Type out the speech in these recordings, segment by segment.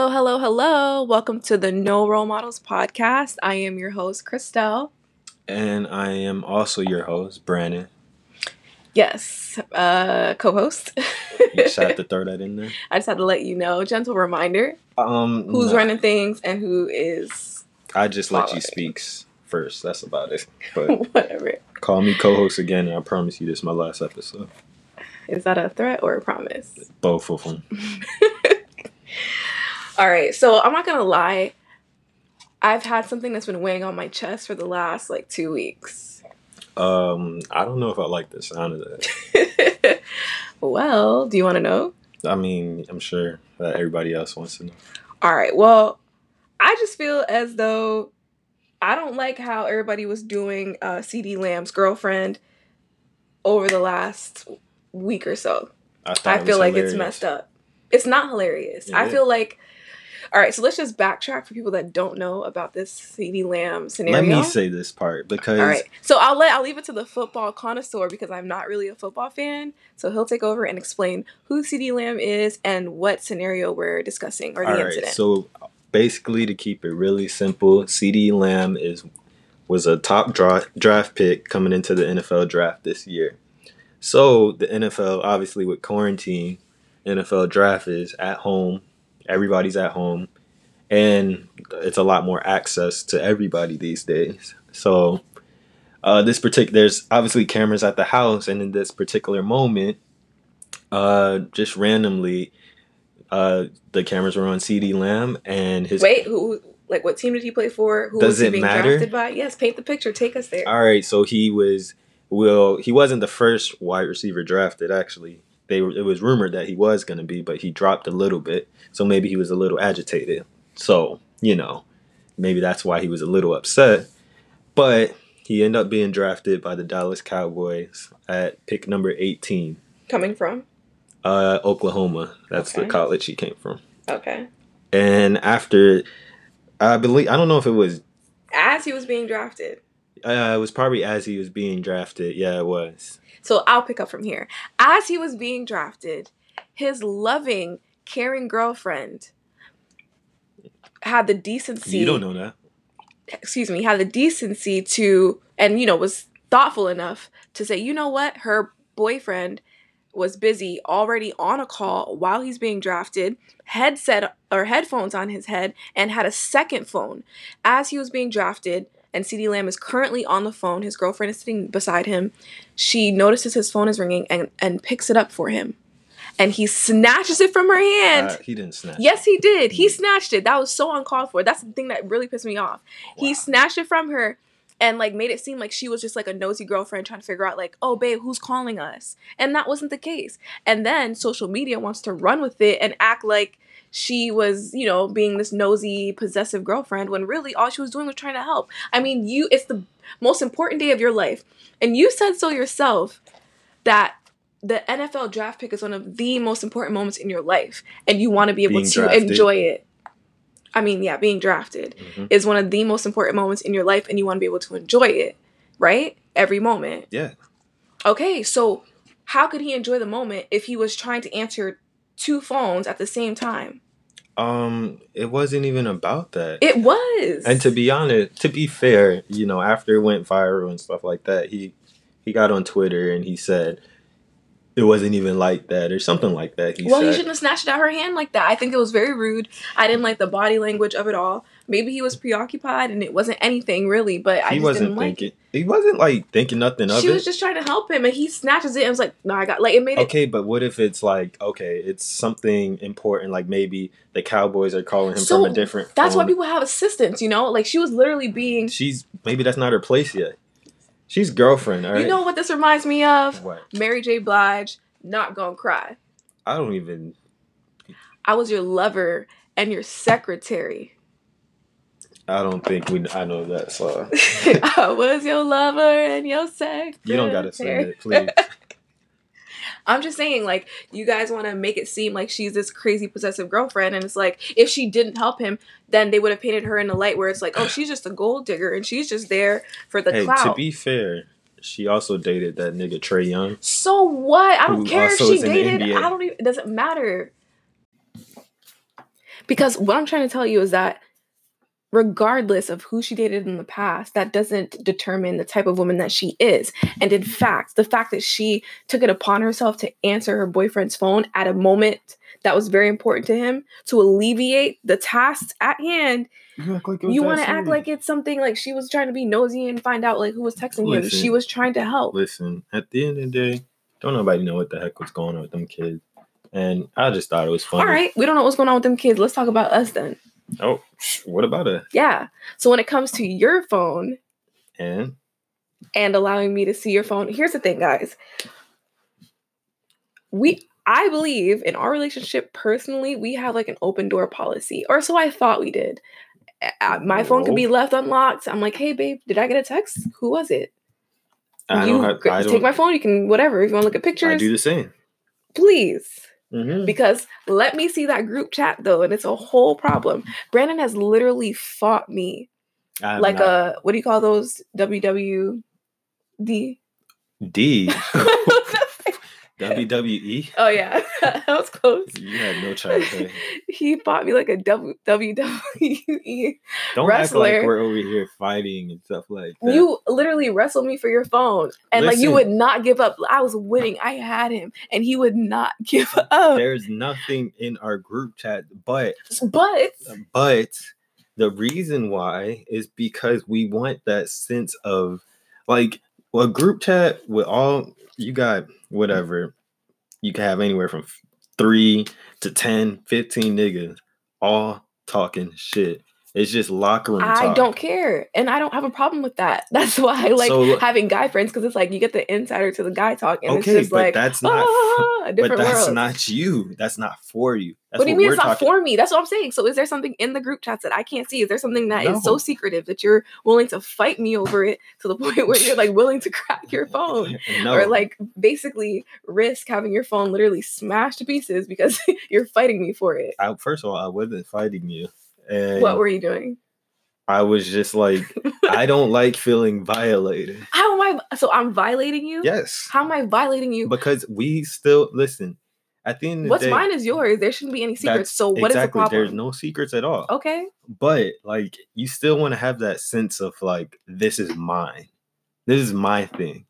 Hello, hello, hello. Welcome to the No Role Models podcast. I am your host, Christelle. And I am also your host, Brandon. Yes, uh, co-host. You just had to throw that in there. I just had to let you know, gentle reminder, Um, who's nah, running things and who is I just let you speak first. That's about it. But whatever. call me co-host again, and I promise you this is my last episode. Is that a threat or a promise? Both of them. All right, so I'm not gonna lie. I've had something that's been weighing on my chest for the last like two weeks. Um, I don't know if I like the sound of that. well, do you want to know? I mean, I'm sure that everybody else wants to know. All right. Well, I just feel as though I don't like how everybody was doing uh, CeeDee Lamb's girlfriend over the last week or so. I, I feel like it's messed up. It's not hilarious. I feel like. All right, so let's just backtrack for people that don't know about this CeeDee Lamb scenario. Let me say this part because All right, so I'll let I'll leave it to the football connoisseur because I'm not really a football fan. So he'll take over and explain who CeeDee Lamb is and what scenario we're discussing or the All right, incident. so basically, to keep it really simple, CeeDee Lamb is was a top dra- draft pick coming into the NFL draft this year. So the NFL, obviously, with quarantine, NFL draft is at home. Everybody's at home, and it's a lot more access to everybody these days. So uh, this particular, there's obviously cameras at the house, and in this particular moment, uh, just randomly, uh, the cameras were on CeeDee Lamb and his. Wait, who? Like, what team did he play for? Who Does was he it being matter? drafted by? Yes, paint the picture. Take us there. All right, so he was. Well, he wasn't the first wide receiver drafted. Actually, they it was rumored that he was going to be, but he dropped a little bit, so maybe he was a little agitated. So you know, maybe that's why he was a little upset. But he ended up being drafted by the Dallas Cowboys at pick number eighteen, Coming from? uh, Oklahoma. That's Okay. the college he came from. Okay. And after, I believe I don't know if it was As he was being drafted. Uh, it was probably as he was being drafted. Yeah, it was. So I'll pick up from here. As he was being drafted, his loving, caring girlfriend had the decency. You don't know that. excuse me, had the decency to, and you know, was thoughtful enough to say, you know what, her boyfriend was busy already on a call while he's being drafted, headset or headphones on his head, and had a second phone as he was being drafted. And CeeDee Lamb is currently on the phone. His girlfriend is sitting beside him. She notices his phone is ringing and, and picks it up for him. And he snatches it from her hand. Uh, he didn't snatch. Yes, he did. He snatched it. That was so uncalled for. That's the thing that really pissed me off. He snatched it from her and like made it seem like she was just like a nosy girlfriend trying to figure out like, "Oh, babe, who's calling us?" And that wasn't the case. And then social media wants to run with it and act like she was, you know, being this nosy, possessive girlfriend when really all she was doing was trying to help. I mean, you it's the most important day of your life. And you said so yourself that the NFL draft pick is one of the most important moments in your life, and you want to be able Being to drafted. enjoy it. I mean, yeah, being drafted Mhm. is one of the most important moments in your life, and you want to be able to enjoy it, right? Every moment. Yeah. Okay, so how could he enjoy the moment if he was trying to answer two phones at the same time? Um, it wasn't even about that. It was. and to be honest, to be fair, you know, after it went viral and stuff like that, he he got on Twitter and he said it wasn't even like that or something like that. He well, he shouldn't have snatched it out her hand like that. I think it was very rude. I didn't like the body language of it all. Maybe he was preoccupied and it wasn't anything really, but I he just wasn't didn't like thinking. it. He wasn't like thinking nothing of She it. She was just trying to help him, and he snatches it and was like, "No, I got like it made it." Okay, but what if it's like okay, it's something important, like maybe the Cowboys are calling him So, from a different. That's why people have assistants, you know. Like she was literally being. She's maybe that's not her place yet. She's girlfriend, all right. You know what this reminds me of? what? Mary J. Blige, not gonna cry. I don't even. I was your lover and your secretary. I don't think we. I know that song. I was your lover and your sex. You don't gotta sing it, please. I'm just saying, like, you guys want to make it seem like she's this crazy possessive girlfriend, and it's like, if she didn't help him, then they would have painted her in the light where it's like, oh, she's just a gold digger and she's just there for the hey, clout. to be fair, she also dated that nigga Trae Young. so what? I don't care if she is in the dated. I don't even. It doesn't matter. Because what I'm trying to tell you is that regardless of who she dated in the past, that doesn't determine the type of woman that she is. And in fact, the fact that she took it upon herself to answer her boyfriend's phone at a moment that was very important to him to alleviate the tasks at hand. You like You want to act like it's something like she was trying to be nosy and find out like who was texting him. Listen. She was trying to help. Listen, at the end of the day, don't nobody know what the heck was going on with them kids. And I just thought it was funny. All right, we don't know what's going on with them kids. Let's talk about us then. Oh, what about it? Yeah. So when it comes to your phone And and allowing me to see your phone, here's the thing, guys. We I believe in our relationship personally, we have like an open door policy, or so I thought we did. My phone could be left unlocked. I'm like, hey, babe, did I get a text? Who was it? I you don't have. I take don't. my phone. You can whatever. If you want to look at I pictures, do the same. please. Mm-hmm. Because let me see that group chat though, and it's a whole problem. Brandon has literally fought me like a what do you call those WWD? D WWE. oh yeah, that was close. You had no childhood. he bought me like a W- WWE. Don't act Wrestler. like we're over here fighting and stuff like that. You literally wrestled me for your phone, and like you would not give up. I was winning. I had him, and he would not give up. There's nothing in our group chat, but But but the reason why is because we want that sense of like a group chat with all you got whatever. You can have anywhere from 3 to 10 15 niggas all talking shit it's just locker room I talk. don't care, and I don't have a problem with that. That's why I like So- having guy friends because it's like you get the insider to the guy talk, and okay it's just but like that's not ah, a but that's world. not you that's not for you that's what do you mean it's not talking- for me? That's what I'm saying. So is there something in the group chats that I can't see? Is there something that is so secretive that you're willing to fight me over it to the point where you're like willing to crack your phone? no Or like basically risk having your phone literally smashed to pieces because you're fighting me for it. I, first of all i wasn't fighting you and What were you doing? i was just like i don't like feeling violated How am I so I'm violating you? yes How am I violating you? because we still listen at the end of What's the day mine is yours. There shouldn't be any secrets. So what is exactly the problem? there's no secrets at all okay. but like you still want to have that sense of like this is mine this is my thing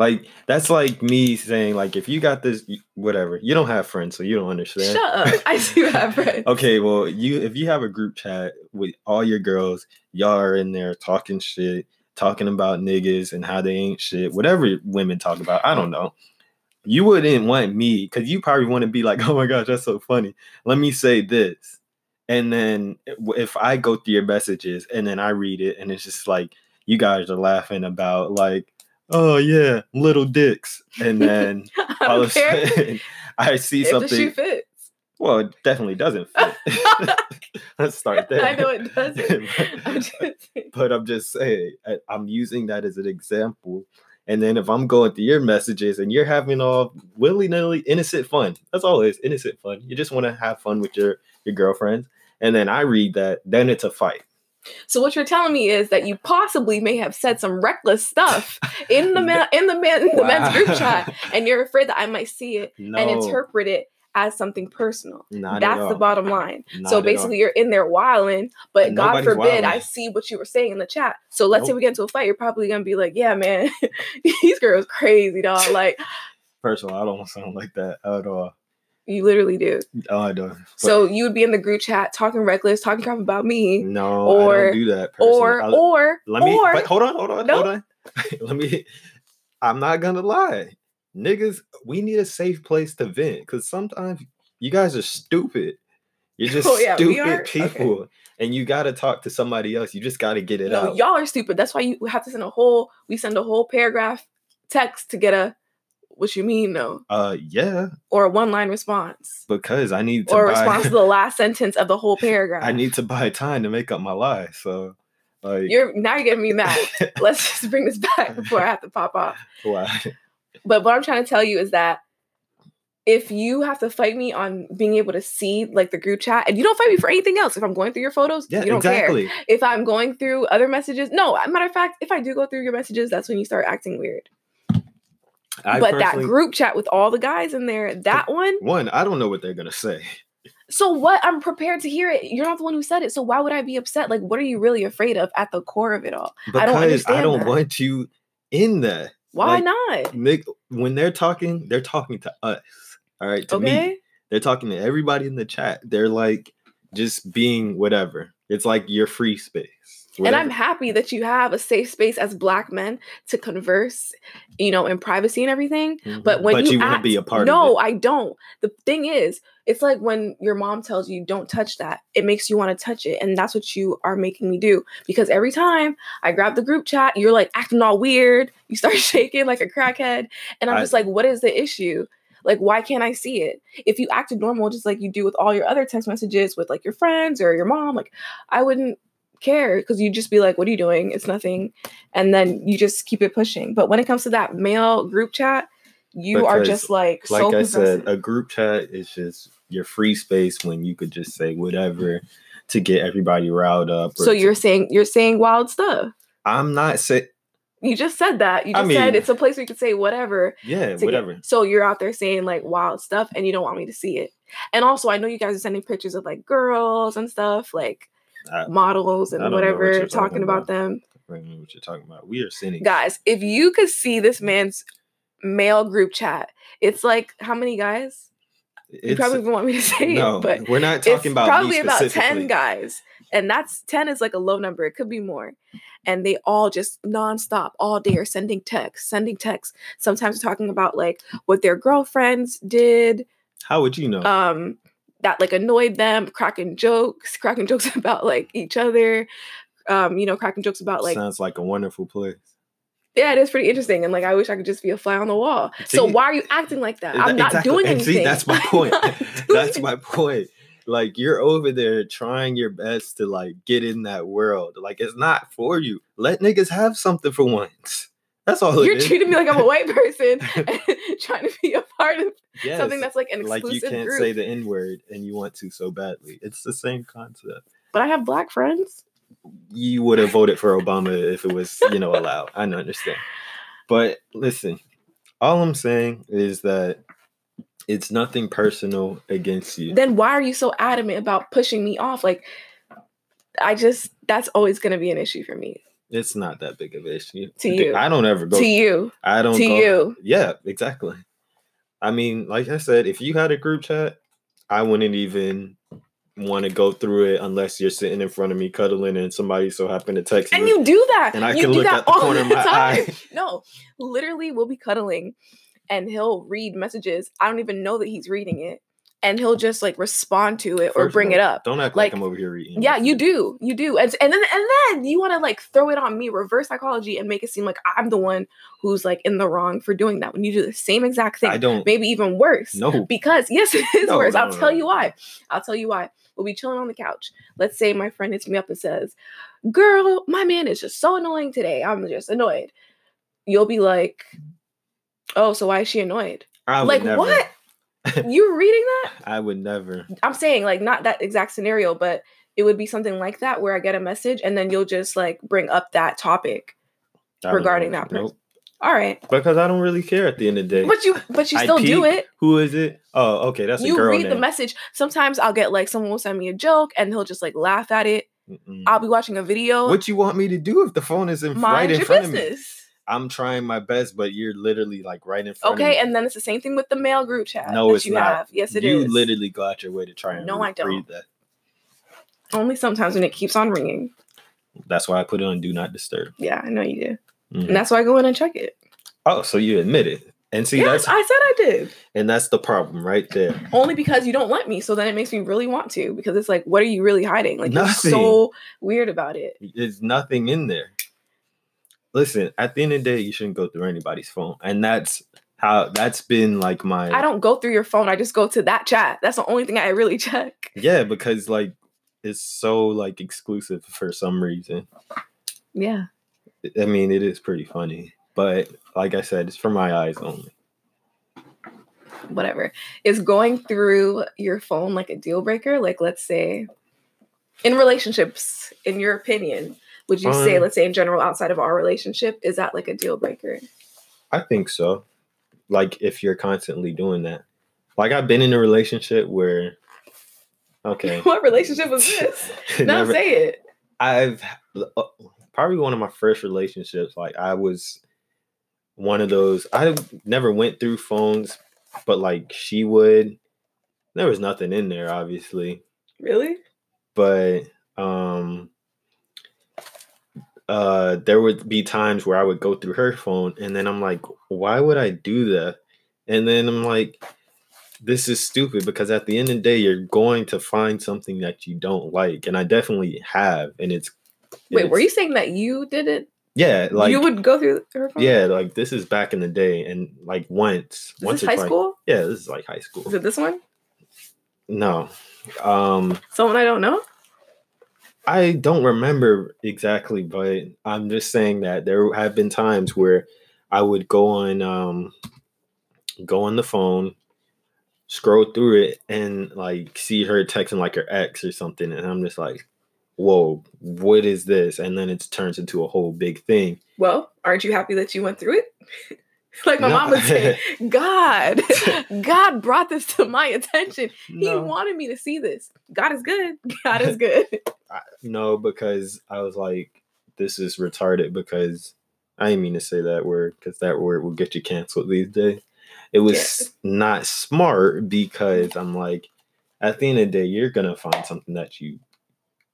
like that's like me saying like if you got this whatever you don't have friends so you don't understand Shut up. I do have friends. okay well you if you have a group chat with all your girls y'all are in there talking shit talking about niggas and how they ain't shit whatever women talk about i don't know you wouldn't want me because you probably want to be like oh my gosh that's so funny let me say this and then eh, if i go through your messages and then i read it and it's just like you guys are laughing about like oh yeah little dicks and then I all of a sudden i see If the something shoe fits. well, it definitely doesn't fit. Let's start there. I know it doesn't. I'm just but I'm just saying, I'm using that as an example. And then if I'm going through your messages and you're having all willy nilly innocent fun, that's all it is innocent fun. You just want to have fun with your your girlfriends. And then I read that, then it's a fight. So what you're telling me is that you possibly may have said some reckless stuff in the man in the man in the men's group chat, and you're afraid that I might see it No, and interpret it as something personal. not That's the bottom line. Not so basically, you're in there wilding, but God Nobody's forbid I see what you were saying in the chat. So let's say we get into a fight, you're probably gonna be like, "Yeah, man, these girls crazy, dog." Like all, I don't sound like that at all. You literally do. Oh, I don't. But So you would be in the group chat talking reckless, talking crap about me, no, I or- don't do that. Personally. or I- or Let me or but hold on, hold on, No. hold on. Let me I'm not gonna lie. Niggas, we need a safe place to vent because sometimes you guys are stupid. You're just Oh, yeah, stupid are? Okay. people. And you gotta talk to somebody else. You just gotta get it no, out. y'all are stupid. That's why you have to send a whole. We send a whole paragraph text to get a what you mean though, Uh yeah, or a one line response, because I need to or a buy response to the last sentence of the whole paragraph. I need to buy time to make up my lie. So like You're now you're getting me mad. Let's just bring this back before I have to pop off. why? But what I'm trying to tell you is that if you have to fight me on being able to see like the group chat, and you don't fight me for anything else, if I'm going through your photos, Yeah, you don't care. exactly. If I'm going through other messages, no. Matter of fact, if I do go through your messages, that's when you start acting weird. I but that group chat with all the guys in there, that one, one, I don't know what they're gonna say. So what? I'm prepared to hear it. You're not the one who said it. So why would I be upset? Like, what are you really afraid of at the core of it all? Because I don't understand. I don't that. want you in that. Why Like, not? Nick, when they're talking, they're talking to us. All right, to Okay. me, they're talking to everybody in the chat. They're like just being whatever. It's like your free space. And I'm happy that you have a safe space as black men to converse, you know, in privacy and everything. Mhm. But when but you, you, want to act, be a part no, of it. I don't. The thing is, it's like when your mom tells you don't touch that. It makes you want to touch it, and that's what you are making me do. Because every time I grab the group chat, you're like acting all weird. You start shaking like a crackhead, and I'm I- just like, what is the issue? Like, why can't I see it? If you acted normal, just like you do with all your other text messages with like your friends or your mom, like I wouldn't care because you'd just be like, what are you doing? It's nothing. And then you just keep it pushing. But when it comes to that male group chat, you are just like, Like so I said, a group chat is just your free space when you could just say whatever to get everybody riled up. or so to- you're saying you're saying wild stuff. I'm not saying. You just said that. You I just said mean- it's a place where you can say whatever. Yeah, to get- whatever. so you're out there saying like wild stuff and you don't want me to see it. And also I know you guys are sending pictures of like girls and stuff, like I- models and whatever, talking, about about. them. I don't know what you're talking about. We are sinning. Guys, if you could see this man's male group chat, it's like how many guys? You probably want me to say no, it, but we're not it's talking about probably about 10 guys. And that's 10 is like a low number. It could be more. And they all just nonstop all day are sending texts, sending texts. Sometimes talking about like what their girlfriends did, How would you know? um, that like annoyed them, cracking jokes, cracking jokes about like each other, um, you know, cracking jokes about like Sounds like a wonderful place. yeah, it is pretty interesting. And like, I wish I could just be a fly on the wall. so why are you acting like that? I'm Exa- not exactly. doing And anything. See, that's my point. that's my point. Like you're over there trying your best to like get in that world. Like it's not for you. Let niggas have something for once. That's all You're treating me like I'm a white person trying to be a part of Yes. something that's like an exclusive like you can't group. say the N word and you want to so badly. It's the same concept. but I have black friends. You would have voted for Obama if it was, you know, allowed. I understand. But listen, all I'm saying is that it's nothing personal against you. Then why are you so adamant about pushing me off? Like, I just that's always going to be an issue for me. It's not that big of an issue. To you. I don't ever go to you, I don't to go, you. Yeah, exactly. I mean, like I said, if you had a group chat, I wouldn't even want to go through it unless you're sitting in front of me cuddling and somebody so happened to text And me. you do that. And I you can do look at the all corner of the my time. eye. No, literally, we'll be cuddling, and he'll read messages. I don't even know that he's reading it, and he'll just like respond to it or First of bring all, it up. Don't act like, Like, I'm over here reading. Yeah, you do. You do. And, and then and then you want to like throw it on me, reverse psychology, and make it seem like I'm the one who's like in the wrong for doing that when you do the same exact thing. I don't. Maybe even worse. No. Because yes, it is No, worse. no, I'll no, tell you why. I'll tell you why. We'll be chilling on the couch. Let's say my friend hits me up and says, Girl, my man is just so annoying today. I'm just annoyed. You'll be like, Oh, so why is she annoyed? Like, never. what? you reading that? I would never. I'm saying like not that exact scenario, but it would be something like that where I get a message and then you'll just like bring up that topic. I Regarding that person. Nope. All right. Because I don't really care at the end of the day. But you but you still do it. Who is it? Oh, okay. That's a You read the message. Sometimes I'll get like someone will send me a joke and he'll just like laugh at it. Mm-mm. I'll be watching a video. What you want me to do if the phone is in, mind right in front of me? I'm trying my best, but you're literally like right in front of me. Okay, and then it's the same thing with the male group chat. No, that it's you not. have. Yes, it is. you literally go out your way to try and No, I don't. read that. Only sometimes when it keeps on ringing. That's why I put it on do not disturb. Yeah, I know you do. Mhm. And that's why I go in and check it. Oh, so you admit it. And see yes, that's I said I did. and that's the problem right there. Only because you don't let me. So then it makes me really want to because it's like, what are you really hiding? Like you're Nothing. so weird about it. There's nothing in there. Listen, at the end of the day, you shouldn't go through anybody's phone. And that's how that's been like my I don't go through your phone. I just go to that chat. That's the only thing I really check. Yeah, because like it's so like exclusive for some reason. Yeah. I mean, it is pretty funny. But like I said, it's for my eyes only. Whatever. Is going through your phone like a deal breaker? Like, let's say in relationships, in your opinion, would you say, Um, let's say in general, outside of our relationship, is that like a deal breaker? I think so. Like if you're constantly doing that. Like I've been in a relationship where Okay. what relationship was this? No, Never- say it. I've uh, probably one of my first relationships. Like I was one of those. I never went through phones, but like she would. There was nothing in there, obviously, Really? but um, uh, there would be times where I would go through her phone, and then I'm like, why would I do that? And then I'm like, this is stupid because at the end of the day, you're going to find something that you don't like, and I definitely have, and it's. Wait, were you saying that you did it? Yeah, like you would go through her phone? yeah, like this is back in the day, and like once, Is once high school? Yeah, this is like high school. Is it this one? No, um, Someone I don't know? I don't remember exactly, but I'm just saying that there have been times where I would go on, um, go on the phone, scroll through it, and like see her texting like her ex or something, and I'm just like, whoa, what is this? And then it turns into a whole big thing. Well, aren't you happy that you went through it? like my No. mom would say, God, God brought this to my attention. He No. wanted me to see this. God is good. God is good. I- no, because I was like, this is retarded because I didn't mean to say that word because that word will get you canceled these days. It was not smart because I'm like, at the end of the day, you're gonna find something that you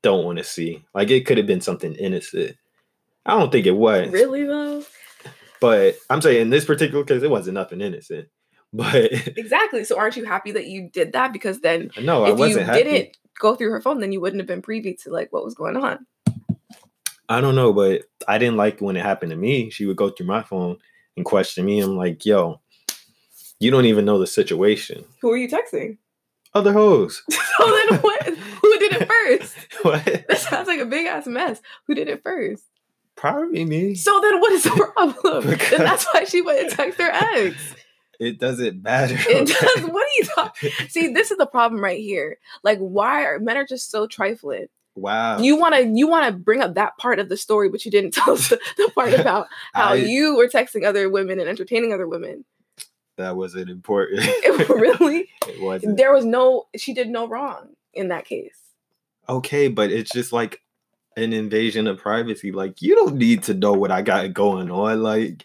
don't want to see. Like it could have been something innocent. I don't think it was. really though? But I'm saying in this particular case, it wasn't nothing innocent. But Exactly. So aren't you happy that you did that? Because then no, I if you wasn't happy. didn't go through her phone, then you wouldn't have been privy to like what was going on. I don't know, but I didn't like when it happened to me. She would go through my phone and question me. I'm like, yo, you don't even know the situation. Who are you texting? Other hoes. So oh, then what who did it first? what? That sounds like a big ass mess. Who did it first? Probably me. So then what is the problem? Then that's why she went and text her ex. It doesn't matter. It does. What are you talking? See, this is the problem right here. Like, why are men are just so trifling? wow. You want to you want to bring up that part of the story, but you didn't tell us the, the part about how I- you were texting other women and entertaining other women. that wasn't important. It really, it wasn't. there was no. She did no wrong in that case. Okay, but it's just like an invasion of privacy. Like you don't need to know what I got going on. Like,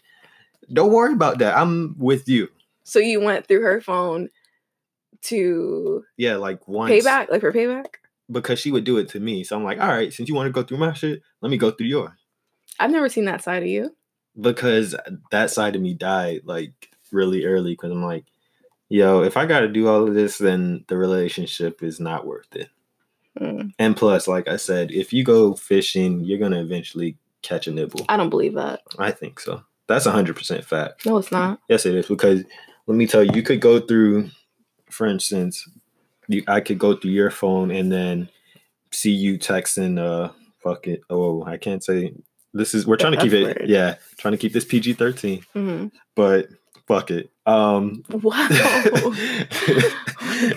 don't worry about that. I'm with you. So you went through her phone to Yeah, like once payback, like for payback. because she would do it to me. So I'm like, all right, since you want to go through my shit, let me go through yours. I've never seen that side of you. Because that side of me died like really early. Because I'm like, yo, if I got to do all of this, then the relationship is not worth it. Mm, And plus, like I said, if you go fishing, you're gonna eventually catch a nibble. I don't believe that. I think so. That's hundred percent fact. No, it's not. Yes, it is because let me tell you, you could go through, for instance, you I could go through your phone and then see you texting. Uh, fuck it. Oh, I can't say. This is we're trying to keep it. Yeah, trying to keep this PG thirteen. hmm But fuck it. Um, Wow.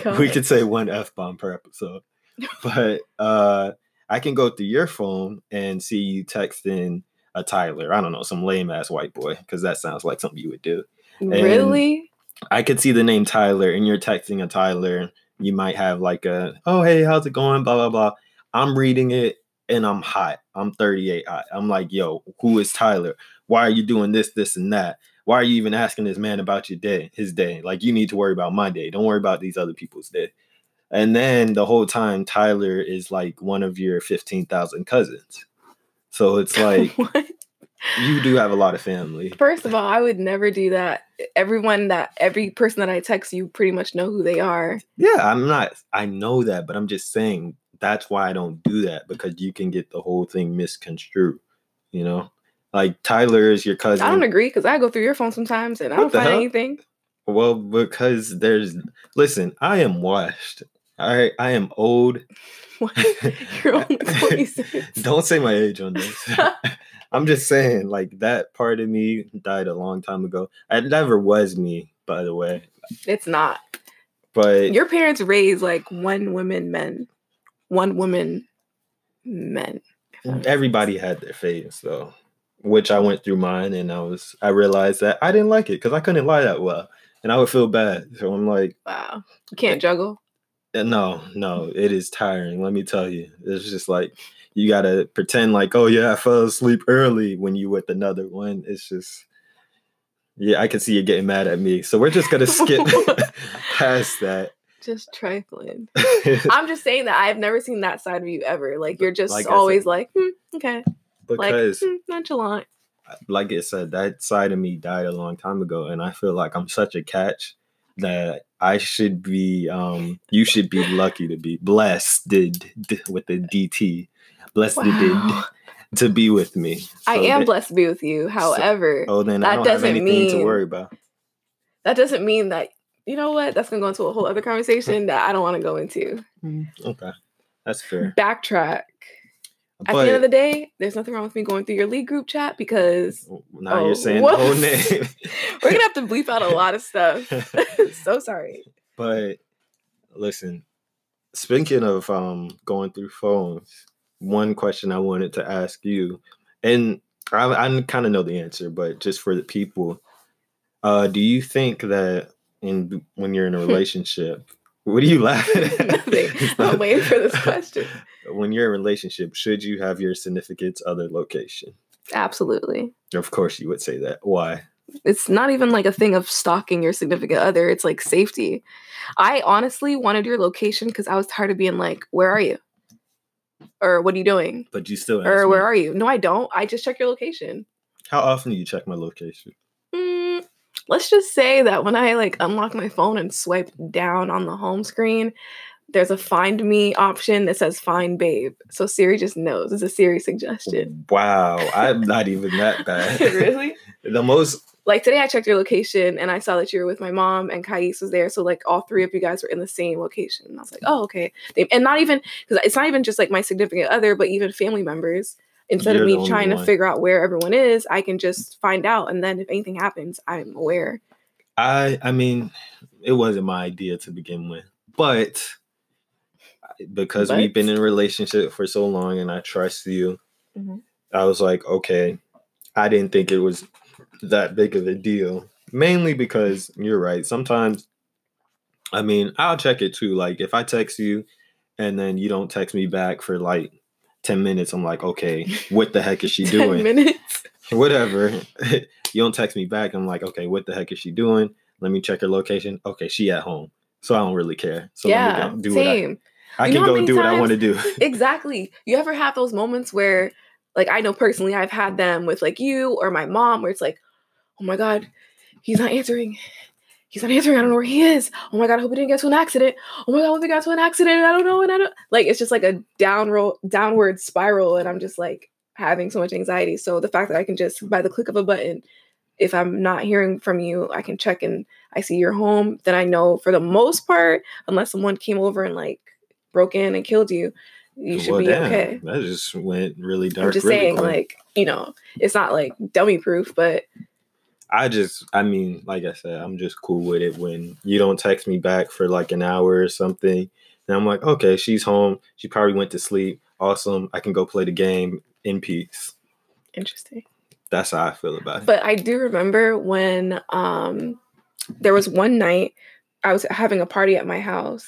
Oh we could say one f bomb per episode, but uh, I can go through your phone and see you texting a Tyler. I don't know, some lame ass white boy, because that sounds like something you would do. really? I could see the name Tyler, and you're texting a Tyler. You might have like a, oh hey, how's it going? Blah blah blah. I'm reading it and I'm hot. I'm 38 hot. I'm like, yo, who is Tyler? Why are you doing this, this, and that? Why are you even asking this man about your day, his day? Like you need to worry about my day. Don't worry about these other people's day. And then the whole time, Tyler is like one of your 15,000 cousins. So it's like you do have a lot of family. First of all, I would never do that. Everyone that every person that I text, you pretty much know who they are. Yeah, I'm not. I know that, but I'm just saying that's why I don't do that because you can get the whole thing misconstrued. You know, like Tyler is your cousin. I don't agree because I go through your phone sometimes and I What don't find hell? anything. Well, because there's. Listen, I am washed. Right, I am old. What? You're only 26. don't say my age on this. I'm just saying, like that part of me died a long time ago. It never was me, by the way. it's not. But Your parents raised like one woman men, one woman men. everybody had their phase though which i went through mine and i was i realized that i didn't like it because i couldn't lie that well and i would feel bad so i'm like. Wow. You can't juggle. Uh, No, no, it is tiring. Let me tell you. It's just like you gotta pretend like, oh yeah, I fell asleep early when you with another one. It's just yeah, I can see you getting mad at me. So we're just gonna skip past that. Just trifling. I'm just saying that I've never seen that side of you ever. Like you're just Like always said- like, hmm, okay, like because hmm, nonchalant. like I said, that side of me died a long time ago, and I feel like I'm such a catch that I should be. Um, you should be lucky to be blessed did with the DT, blessed Wow. to be with me. I am that- blessed to be with you. However, Oh, then That doesn't anything to worry about. that doesn't mean that you know what. That's gonna go into a whole other conversation that I don't want to go into. Okay, that's fair. Backtrack. At the end of the day, there's nothing wrong with me going through your league group chat because now Oh, you're saying the whole name. we're gonna have to bleep out a lot of stuff. so sorry. But listen, speaking of um going through phones, one question I wanted to ask you, and I, I kind of know the answer, but just for the people, uh, do you think that in when you're in a relationship, what are you laughing at? I'm waiting for this question. When you're in a relationship, should you have your significant other location? Absolutely. Of course, you would say that. Why? It's not even like a thing of stalking your significant other. It's like safety. I honestly wanted your location because I was tired of being like, "Where are you?" or "What are you doing?" But you still or me, "Where are you?" No, I don't. I just check your location. How often do you check my location? Let's just say that when I like unlock my phone and swipe down on the home screen, there's a find me option that says find babe. So Siri just knows. It's a Siri suggestion. Wow, I'm not even that bad. really? The most Like today I checked your location and I saw that you were with my mom and Kais was there. So like all three of you guys were in the same location. And I was like, oh, okay. They, and not even because it's not even just like my significant other, but even family members. Instead You're of me trying to figure out where everyone is, I can just find out. And then if anything happens, I'm aware. I I mean, it wasn't my idea to begin with, but because we've been in a relationship for so long and I trust you, Mhm. I was like, okay, I didn't think it was that big of a deal. Mainly because you're right. Sometimes, I mean, I'll check it too. Like if I text you and then you don't text me back for like 10 minutes, I'm like, okay, what the heck is she 10 doing? minutes. whatever. you don't text me back. I'm like, okay, what the heck is she doing? Let me check her location. Okay, she at home. So I don't really care. So yeah, let me go do same. what I, I can go do what I want to do. exactly. You ever have those moments where, like, I know personally, I've had them with like you or my mom, where it's like, oh my god, he's not answering. He's not answering. I don't know where he is. Oh my god, I hope he didn't get to an accident. Oh my god, what if he got to an accident? I don't know. And I don't like. It's just like a down roll, downward spiral, and I'm just like having so much anxiety. So the fact that I can just by the click of a button, if I'm not hearing from you, I can check and I see you're home. Then I know for the most part, unless someone came over and like broke in and killed you, you should Well, be damn, okay. That just went really dark. I'm just really saying, quick. like, you know, it's not like dummy proof, but I just, I mean, like I said, I'm just cool with it when you don't text me back for like an hour or something. And I'm like, okay, she's home. She probably went to sleep. Awesome. I can go play the game in peace. interesting. That's how I feel about it. But I do remember when um there was one night I was having a party at my house.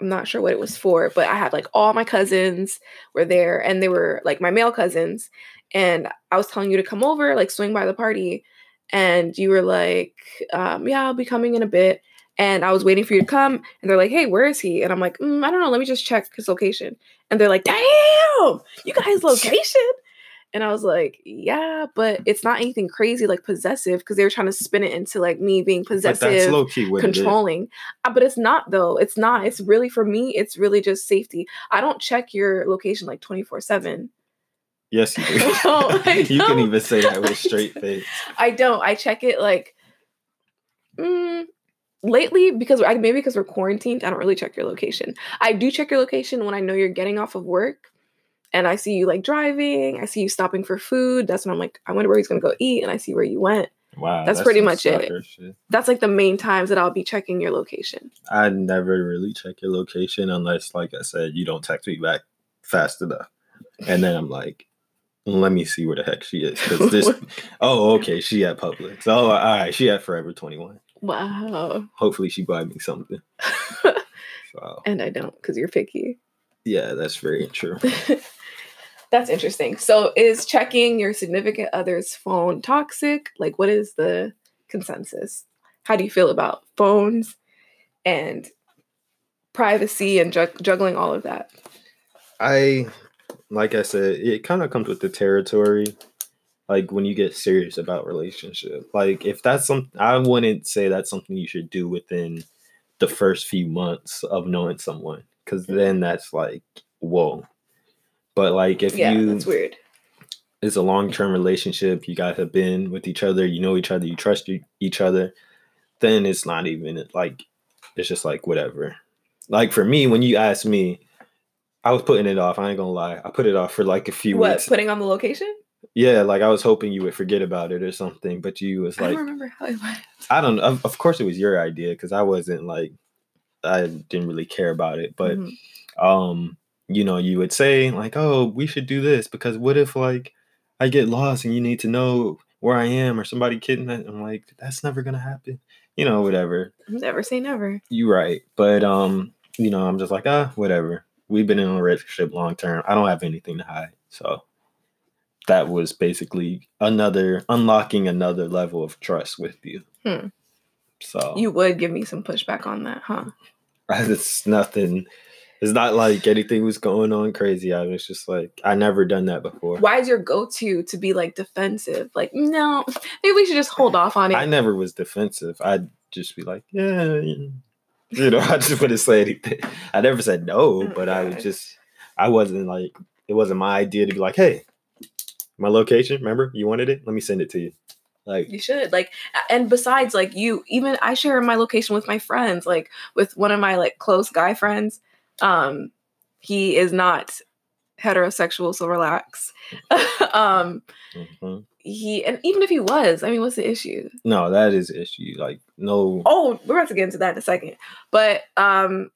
I'm not sure what it was for, but I had like all my cousins were there and they were like my male cousins and I was telling you to come over, like swing by the party and you were like um yeah, I'll be coming in a bit. And I was waiting for you to come, and they're like, "Hey, where is he?" And I'm like, mm, "I don't know. Let me just check his location." And they're like, "Damn, you got his location." And I was like, yeah, but it's not anything crazy like possessive because they were trying to spin it into like me being possessive, what it controlling. Uh, but it's not though. It's not. It's really for me, it's really just safety. I don't check your location like 24 7. Yes, you do. No, you can even say that with a straight face. I don't. I check it like mm, lately because I maybe because we're quarantined, I don't really check your location. I do check your location when I know you're getting off of work and I see you like driving, I see you stopping for food. That's when I'm like, I wonder where he's gonna go eat, and I see where you went. Wow, That's pretty much it. shit. That's like the main times that I'll be checking your location. I never really check your location unless, like I said, you don't text me back fast enough, and then I'm like, let me see where the heck she is because this. oh, okay, she at Publix. Oh, all right, she at Forever Twenty One. wow. Hopefully, she buy me something. Wow. and I don't because you're picky. Yeah, that's very true. That's interesting. So, is checking your significant other's phone toxic? Like, what is the consensus? How do you feel about phones and privacy and jug- juggling all of that? I, like I said, it kind of comes with the territory. Like when you get serious about relationship, like if that's some, I wouldn't say that's something you should do within the first few months of knowing someone, because mm. then that's like whoa. But like if yeah, you, that's weird. it's a long term relationship, you guys have been with each other, you know each other, you trust each other, then it's not even like it's just like whatever. Like for me, when you ask me, I was putting it off. I ain't gonna lie. I put it off for like a few weeks. What, weeks. putting on the location? yeah, like I was hoping you would forget about it or something, but you was like, I don't remember how it went. I don't know. Of, of course, it was your idea because I wasn't like, I didn't really care about it. But Mhm. um, you know, you would say like, oh, we should do this because what if like I get lost and you need to know where I am or somebody kidnapped? I'm like, that's never gonna happen. You know, whatever. never say never. You right, but um, you know, I'm just like ah, whatever. We've been in a relationship long term. I don't have anything to hide, so that was basically another unlocking another level of trust with you. Hmm. So You would give me some pushback on that, huh? it's nothing. It's not like anything was going on crazy. I was just like, I never done that before. Why is your go-to to be like defensive? Like, no, maybe we should just hold off on it. I never was defensive. I'd just be like, yeah, yeah. you know, I just wouldn't say anything. I never said no, Oh but I gosh. just, I wasn't like, it wasn't my idea to be like, hey, my location, remember you wanted it? Let me send it to you. Like, You should like, and besides, like you, even I share my location with my friends, like with one of my like close guy friends. Um, he is not heterosexual, so relax. um, mhm. He and even if he was, I mean, what's the issue? no, that is issue. Like, no, Oh, we're about to get into that in a second. But um,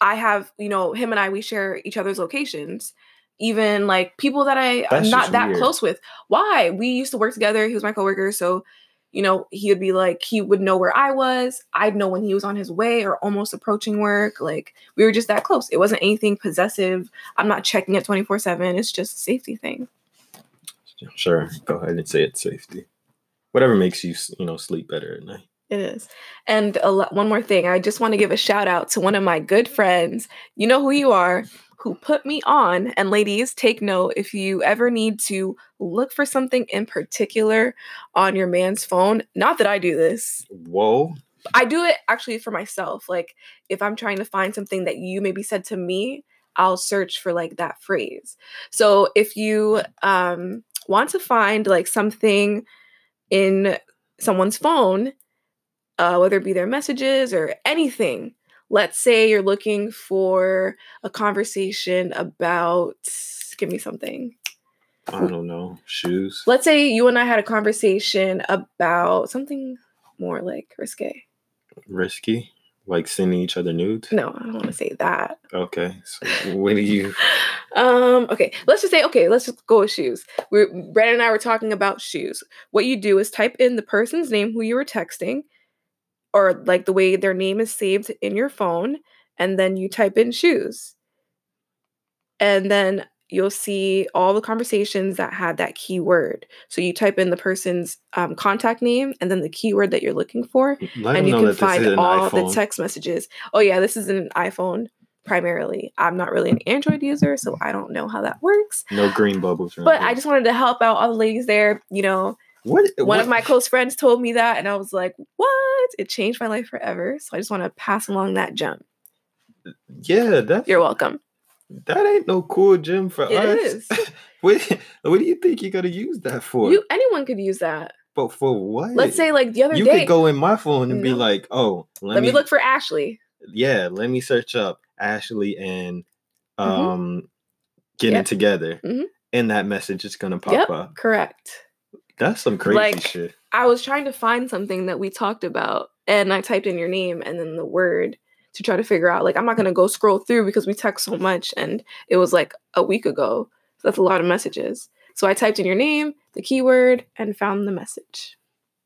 I have, you know, him and I, we share each other's locations. Even like people that I That's am not that weird. close with. Why? We used to work together. He was my coworker, so you know he would be like he would know where I was. I'd know when he was on his way or almost approaching work. Like we were just that close. It wasn't anything possessive. I'm not checking it 24 seven. It's just a safety thing. Sure, go ahead and say it's safety. Whatever makes you, you know, sleep better at night. It is. And a lo- one more thing, I just want to give a shout out to one of my good friends. You know who you are, who put me on. And ladies, take note if you ever need to look for something in particular on your man's phone. Not that I do this, Whoa. I do it actually for myself. Like if I'm trying to find something that you maybe said to me, I'll search for like that phrase. So if you um, want to find like something in someone's phone, uh, whether it be their messages or anything, let's say you're looking for a conversation about, give me something. I don't know. Shoes. Let's say you and I had a conversation about something more like risque. Risky. Like sending each other nudes. No, I don't want to say that. Okay. So what do you? Um, okay, let's just say, okay, let's just go with shoes. We're Brandon and I were talking about shoes. What you do is type in the person's name who you were texting, or like the way their name is saved in your phone, and then you type in shoes. And then you'll see all the conversations that had that keyword. So you type in the person's um, contact name and then the keyword that you're looking for, Let and you can that this is find all the text messages. Oh yeah, this is an iPhone primarily. I'm not really an Android user, so I don't know how that works. No green bubbles. But. I just wanted to help out all the ladies there. You know, what? one what- of my close friends told me that, and I was like, "What?" It changed my life forever. So I just want to pass along that gem. Yeah, that's You're welcome. That ain't no cool gym for It us. is. what, what do you think you're gonna use that for? You anyone could use that. but for what? Let's say like the other you day. could go in my phone and be like, "Oh, let, let me look for Ashley. Yeah, let me search up Ashley and Mhm. um getting Yep. together, Mhm. and that message is gonna pop Yep. up. Correct. That's some crazy Like, shit. I was trying to find something that we talked about, and I typed in your name and then the word to try to figure out. Like, I'm not gonna go scroll through because we text so much, and it was like a week ago. So that's a lot of messages. So I typed in your name, the keyword, and found the message.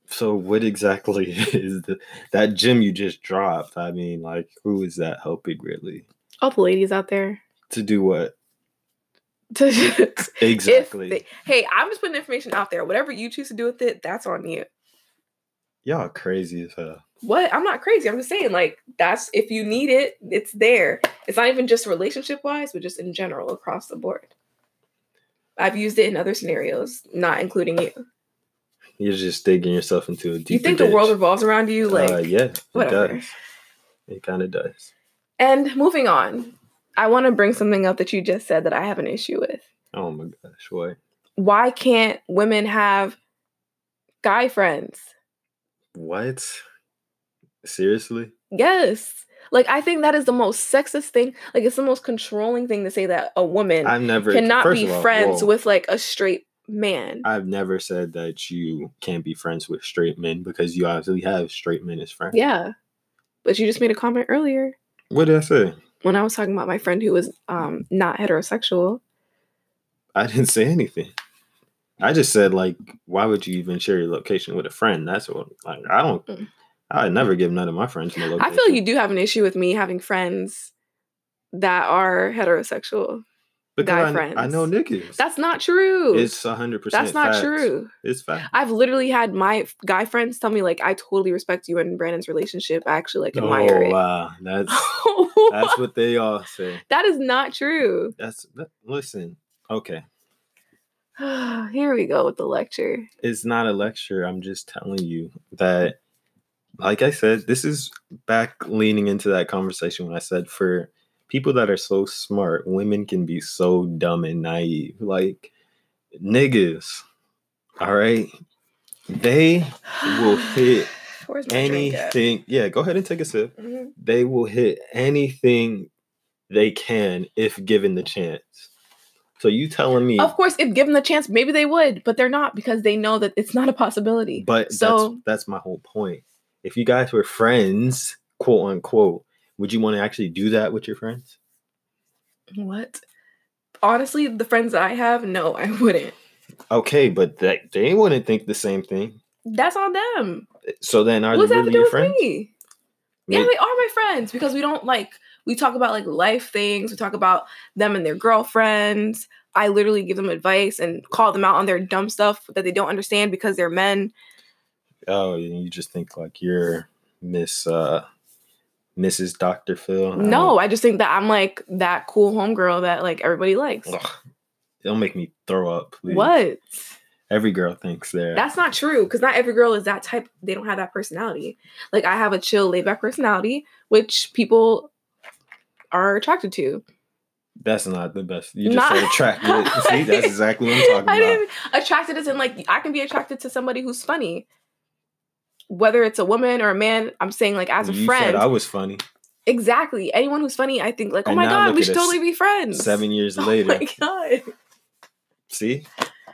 So what exactly is the that gym you just dropped? I mean, like who is that helping really? All the ladies out there. To do what? To Exactly. they- hey, I'm just putting information out there. Whatever you choose to do with it, that's on you. Y'all crazy as hell. What? I'm not crazy. I'm just saying, like, that's if you need it, it's there. It's not even just relationship wise, but just in general across the board. I've used it in other scenarios, not including you. You're just digging yourself into a deeper Do you think the world revolves around you? Like, uh, yeah, it whatever. does. It kind of does. And moving on, I want to bring something up that you just said that I have an issue with. Oh my gosh, what? Why can't women have guy friends? What? Seriously? Yes. Like I think that is the most sexist thing. Like it's the most controlling thing to say that a woman I've never cannot be all, friends whoa. with like a straight man. I've never said that you can't be friends with straight men because you obviously have straight men as friends. yeah. But you just made a comment earlier What did I say? when I was talking about my friend who was um not heterosexual. I didn't say anything. I just said like, why would you even share your location with a friend? That's what like I don't. Mm. I never give none of my friends my location. I feel like you do have an issue with me having friends that are heterosexual. Because guy I, friends. I know niggas. That's not true. it's hundred percent. That's not true. It's fact. I've literally had my guy friends tell me like I totally respect you and Brandon's relationship. I actually like admire oh it. wow, that's that's what they all say. that is not true. That's that, listen. Okay, Here we go with the lecture. it's not a lecture. I'm just telling you that, like I said, this is back leaning into that conversation when I said for people that are so smart, women can be so dumb and naive. Like niggas, all right, they will hit Where's my drink at? anything. Yeah, go ahead and take a sip. Mhm. They will hit anything they can if given the chance. So you telling me? Of course, if given the chance, maybe they would, but they're not because they know that it's not a possibility. But so that's that's my whole point. If you guys were friends, quote unquote, would you want to actually do that with your friends? what? Honestly, the friends that I have, no, I wouldn't. Okay, but that they wouldn't think the same thing. That's on them. So then, are What's they really your friends? me? Yeah, they are my friends because we don't like we talk about like life things. We talk about them and their girlfriends. I literally give them advice and call them out on their dumb stuff that they don't understand because they're men. oh, and you just think like you're Miss uh, Mrs. Doctor Phil. I No, I just think that I'm like that cool homegirl that like everybody likes. don't- Ugh, don't make me throw up, please. What? Every girl thinks they're. That's not true because not every girl is that type. They don't have that personality. Like I have a chill, laid back personality, which people are attracted to. That's not the best. You just Not- said attracted. See, that's exactly what I'm talking I about. attracted isn't like I can be attracted to somebody who's funny. Whether it's a woman or a man, I'm saying like as a you friend. said I was funny. exactly. Anyone who's funny, I think like, oh And my god, we should totally be friends. Seven years Oh later, my god. see,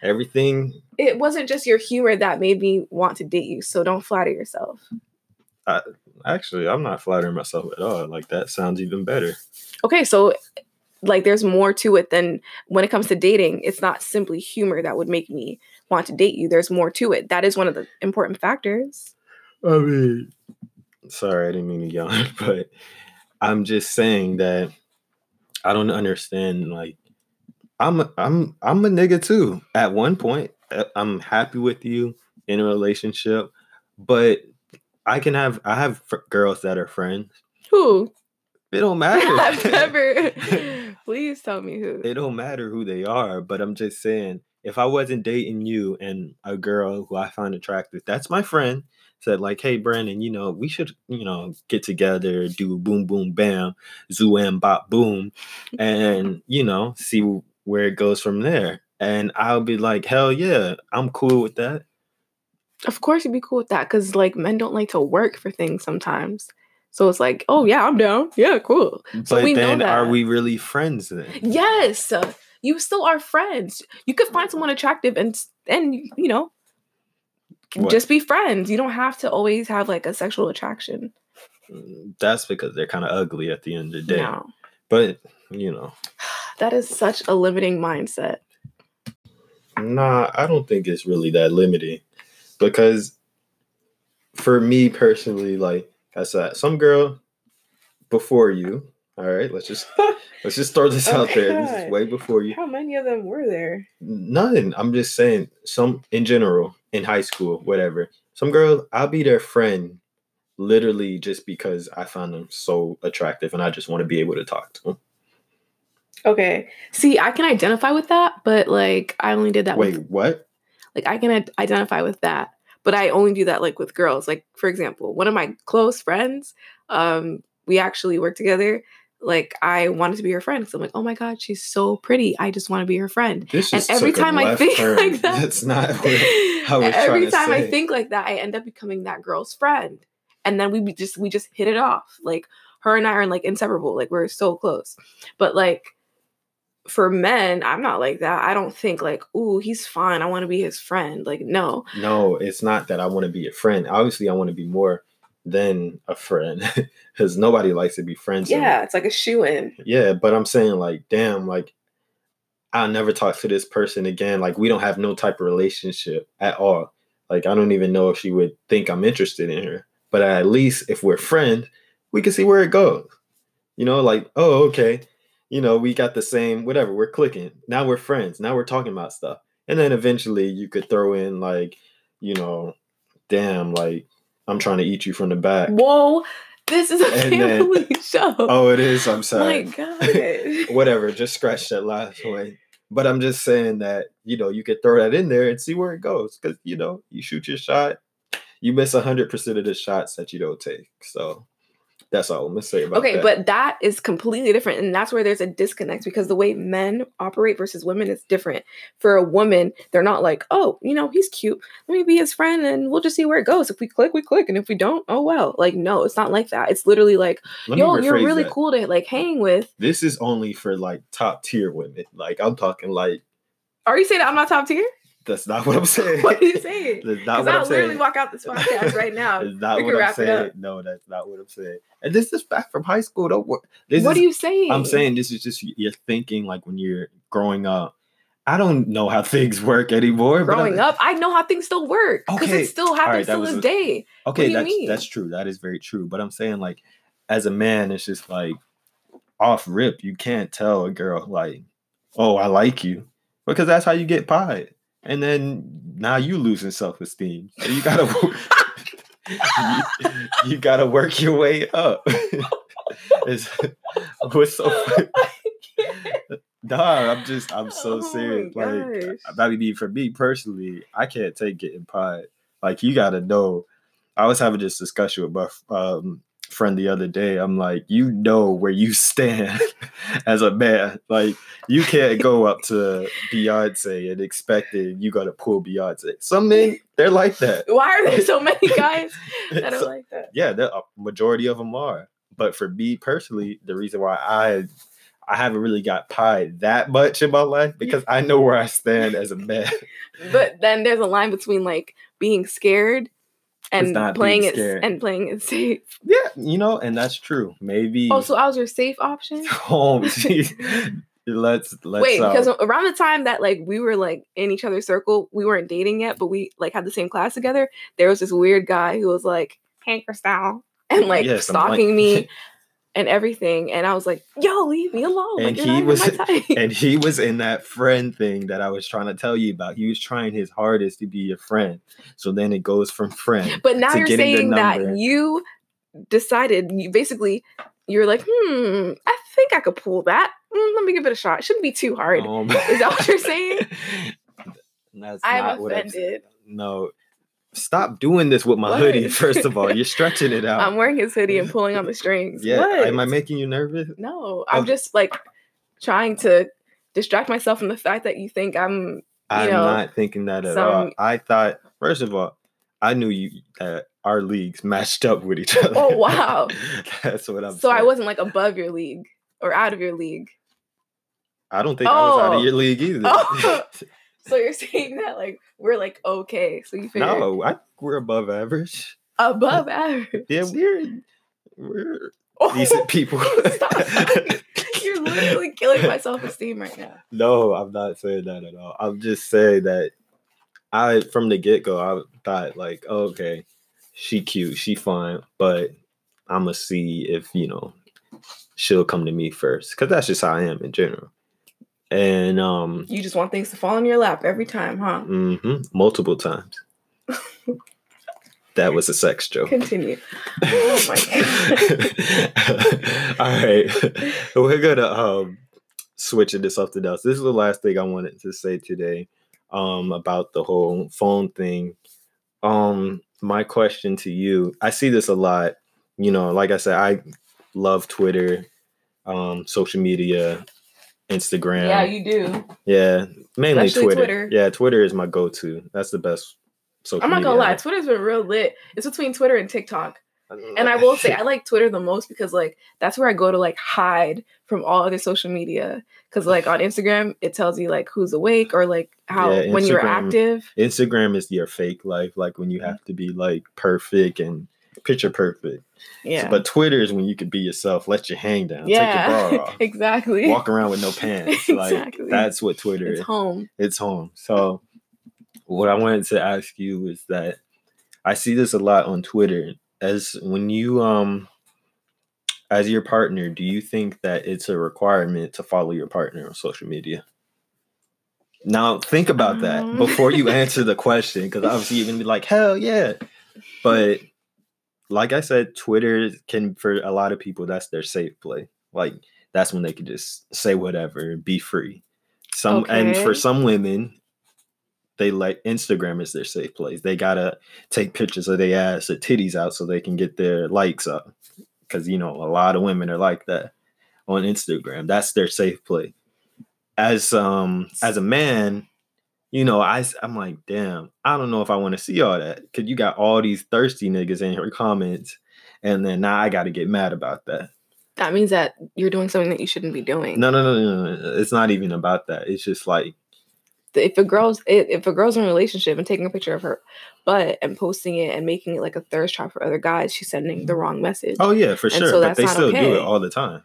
everything. It wasn't just your humor that made me want to date you, so don't flatter yourself. Actually, I'm not flattering myself at all. Like that sounds even better. Okay, so like there's more to it than when it comes to dating. It's not simply humor that would make me want to date you. There's more to it. That is one of the important factors. I mean, sorry, I didn't mean to yawn, but I'm just saying that I don't understand. Like, I'm a, I'm I'm a nigga too. At one point, Uh, I'm happy with you in a relationship, but I can have I have fr- girls that are friends. Who? It don't matter. I've never. Please tell me who. it don't matter who they are, but I'm just saying, if I wasn't dating you and a girl who I find attractive, that's my friend, said like, hey Brandon, you know, we should, you know, get together, do boom boom bam, zoo and bop boom, and you know, see where it goes from there. And I'll be like, hell yeah, I'm cool with that. Of course, you'd be cool with that because like men don't like to work for things sometimes. So it's like, oh yeah, I'm down. Yeah, cool. So but we know then are we really friends then? Yes, uh, you still are friends. You could find someone attractive and and you know What? just be friends. You don't have to always have like a sexual attraction. Mm, That's because they're kind of ugly at the end of the day. No, But you know, that is such a limiting mindset. Nah, I don't think it's really that limiting because for me personally, like I said, some girl before you. All right, let's just let's just throw this Oh out my there. This is way before you. How many of them were there? None. I'm just saying some in general in high school, whatever. Some girl, I'll be their friend, literally just because I found them so attractive and I just want to be able to talk to them. Okay. See, I can identify with that, but like I only did that Wait, with what? Like I can ad- identify with that, but I only do that like with girls. Like for example, one of my close friends, um, we actually work together. Like I wanted to be her friend because I'm like, oh my god, she's so pretty. I just want to be her friend. This And every time I think turn. like that, That's not was every time I think like that, I end up becoming that girl's friend, and then we just we just hit it off. Like her and I are like inseparable. Like we're so close. But like for men, I'm not like that. I don't think like, ooh, he's fine. I want to be his friend. Like no, No, it's not that I want to be a friend. Obviously, I want to be more than a friend because nobody likes to be friends. yeah, it's like a shoe in. Yeah, but I'm saying like, damn, like I'll never talk to this person again. Like we don't have no type of relationship at all. Like I don't even know if she would think I'm interested in her. But at least if we're friends, we can see where it goes. You know, like, oh, okay. You know, we got the same whatever, we're clicking. Now we're friends. Now we're talking about stuff. And then eventually you could throw in like, you know, damn, like I'm trying to eat you from the back. Whoa, this is a And then- family show. Oh, it is. I'm sorry. my god. whatever, just scratch that last one. But I'm just saying that, you know, you could throw that in there and see where it goes. Cause you know, you shoot your shot, you miss hundred percent of the shots that you don't take. So that's all I'm gonna say about Okay, that. but that is completely different. And that's where there's a disconnect because the way men operate versus women is different. For a woman, they're not like, oh, you know, he's cute. Let me be his friend and we'll just see where it goes. If we click, we click. And if we don't, oh well. Like, no, it's not like that. It's literally like, Let yo, you're really that. cool to like hang with. This is only for like top tier women. Like I'm talking like Are you saying that I'm not top tier? That's not what I'm saying. What are you saying? That's not what I'll I'm literally saying. walk out this podcast right now. That's not we what I'm saying. No, that's not what I'm saying. And this is back from high school. Don't worry. This what is are you saying? I'm saying this is just you're thinking like when you're growing up. I don't know how things work anymore. growing up, I know how things still work because Okay, it still happens that to this a- day. Okay, that's mean? that's true. That is very true. But I'm saying like as a man, it's just like off rip. You can't tell a girl like, "Oh, I like you," because that's how you get pied. And then now you losing self esteem. So you gotta you, you gotta work your way up. it's, what's so funny? Nah, I'm just I'm so Oh serious. Like gosh. I mean, for me personally, I can't take getting pied. Like you gotta know. I was having this discussion with my um, friend the other day. I'm like, you know where you stand as a man. Like you can't go up to Beyonce and expecting you gotta pull Beyonce. Some men they're like that. Why are there so many guys that are So- like that? yeah, the a majority of them are. But for me personally, the reason why I I haven't really got pied that much in my life because I know where I stand as a man. But then there's a line between like being scared and not playing it and playing it safe. yeah, you know, and that's true. Maybe. Oh, so I was your safe option? home. let's let's Wait, uh, because around the time that like we were like in each other's circle, we weren't dating yet, but we like had the same class together. There was this weird guy who was like hanker style and like Yes, I'm like- stalking me and everything. And I was like, yo, leave me alone. And like, he was- and he was in that friend thing that I was trying to tell you about. He was trying his hardest to be your friend. So then it goes from friend. But now you're saying that you decided you basically you're like, hmm, I think I could pull that. Mm, let me give it a shot. It shouldn't be too hard. Um, Is that what you're saying? That's I'm not what I'm saying. offended. No. Stop doing this with my What? hoodie, first of all. You're stretching it out. I'm wearing his hoodie and pulling on the strings. yeah. What? Am I making you nervous? no, I'm Okay. just like trying to distract myself from the fact that you think I'm I'm know, not thinking that at all. I thought, first of all, I knew you that our leagues matched up with each other. Oh, wow. That's what I'm so saying. I wasn't like above your league or out of your league. I don't think I was out Oh. of your league either. Oh. So you're saying that like we're like okay. So you figure no, I think we're above average. above average. Yeah, we're we're Oh, decent people. Stop. You're literally killing my self esteem right now. no, I'm not saying that at all. I'm just saying that I from the get go I thought like, oh, okay, she cute, she fine, but I'm gonna see if you know she'll come to me first because that's just how I am in general. And um, You just want things to fall in your lap every time, huh? Mm-hmm. multiple times. that was a sex joke. Continue. Oh my All right, we're gonna um switch into something else. This is the last thing I wanted to say today um about the whole phone thing. Um, my question to you, I see this a lot. You know, like I said, I love Twitter, um, social media, Instagram. Yeah, you do. Yeah, mainly Twitter. Twitter. Yeah, Twitter is my go-to. That's the best social. I'm not gonna lie. Twitter's been real lit. It's between Twitter and TikTok. And I will say I like Twitter the most because like that's where I go to like hide from all other social media. Cause like on Instagram it tells you like who's awake or like how Yeah, when you're active. Instagram is your fake life, like when you have to be like perfect and picture perfect. Yeah. But Twitter is when you could be yourself, let your hang down, take your bra off, exactly. walk around with no pants. Like Exactly. that's what Twitter it's is. home. It's home. So what I wanted to ask you is that I see this a lot on Twitter. As when you um as your partner, do you think that it's a requirement to follow your partner on social media? Now think about that Um. before you answer the question, because obviously you're gonna be like, hell yeah. But like I said, Twitter can for a lot of people that's their safe play. Like that's when they can just say whatever, and be free. Some and for some women, they like Instagram is their safe place. They gotta take pictures of their ass or titties out so they can get their likes up. Cause you know, a lot of women are like that on Instagram. That's their safe play. As um as a man, you know, I I'm like, damn, I don't know if I want to see all that. Cause you got all these thirsty niggas in your comments, and then now I gotta get mad about that. That means that you're doing something that you shouldn't be doing. No, no, no, no, no. It's not even about that. It's just like if a girl's if a girl's in a relationship and taking a picture of her butt and posting it and making it like a thirst trap for other guys, she's sending the wrong message. Oh yeah, for sure. so but they still do it all the time.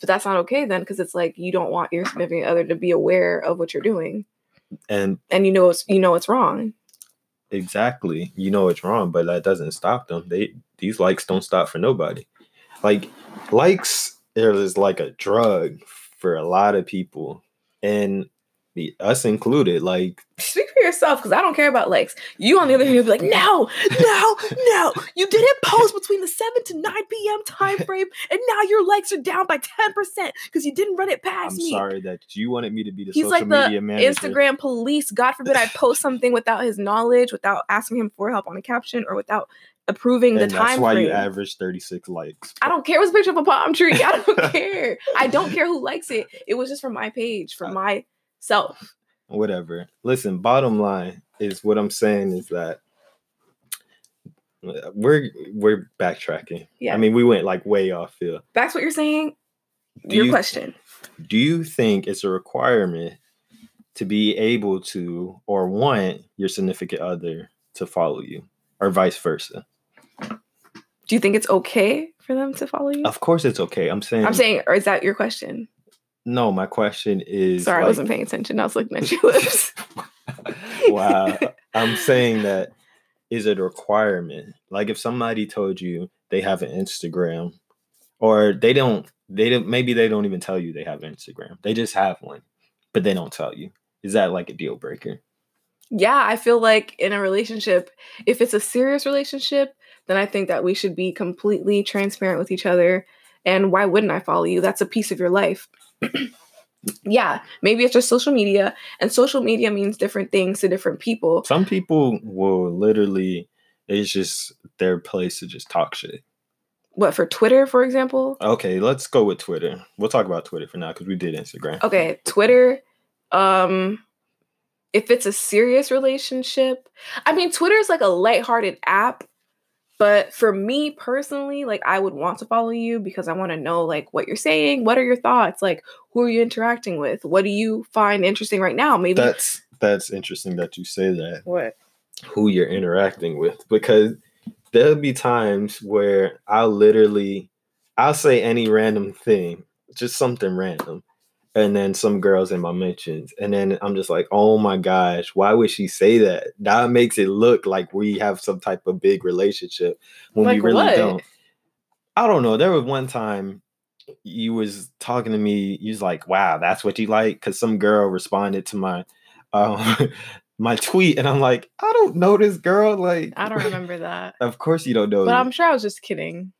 But that's not okay then because it's like you don't want your significant other to be aware of what you're doing. And And you know it's you know it's wrong. exactly, you know it's wrong, but that doesn't stop them. They these likes don't stop for nobody. Like likes is like a drug for a lot of people, and us included. Like Speak for yourself because I don't care about likes. You on the other hand, you'll be like, no, no, no. You didn't post between the 7 to 9 p.m. time frame, and now your likes are down by 10% because you didn't run it past I'm me. sorry that you wanted me to be the He's social like the media manager. Instagram police. God forbid I post something without his knowledge, without asking him for help on a caption, or without approving the and time that's why you average 36 likes. I don't care. It was a picture of a palm tree. I don't care. I don't care who likes it. It was just for my page, for Uh, myself. whatever. Listen, bottom line is what I'm saying is that we're we're backtracking. Yeah. I mean, we went like way off field. That's what you're saying. Do Your you- question. Do you think it's a requirement to be able to or want your significant other to follow you or vice versa? Do you think it's okay for them to follow you? Of course it's okay. I'm saying I'm saying, or is that your question? No, my question is Sorry, I wasn't paying attention. I was looking at your lips. wow. I'm saying that is it a requirement? Like if somebody told you they have an Instagram or they don't they don't maybe they don't even tell you they have Instagram. They just have one, but they don't tell you. Is that like a deal breaker? yeah, I feel like in a relationship, if it's a serious relationship, then I think that we should be completely transparent with each other. And why wouldn't I follow you? That's a piece of your life. yeah, maybe it's just social media, and social media means different things to different people. Some people will literally it's just their place to just talk shit. What for Twitter, for example? Okay, let's go with Twitter. We'll talk about Twitter for now because we did Instagram. Okay, Twitter. Um, if it's a serious relationship, I mean, Twitter is like a lighthearted app. But for me personally, like I would want to follow you because I want to know like what you're saying. What are your thoughts? Like who are you interacting with? What do you find interesting right now? Maybe That's that's interesting that you say that. what? who you're interacting with because there'll be times where I'll literally I'll say any random thing, just something random, and then some girls in my mentions. And then I'm just like, oh my gosh, why would she say that? That makes it look like we have some type of big relationship when Like we really what? don't. I don't know. There was one time you was talking to me, you was like, wow, that's what you like? Because some girl responded to my um my tweet, and I'm like, I don't know this girl. Like I don't remember that. Of course you don't know. But I'm sure I was just kidding.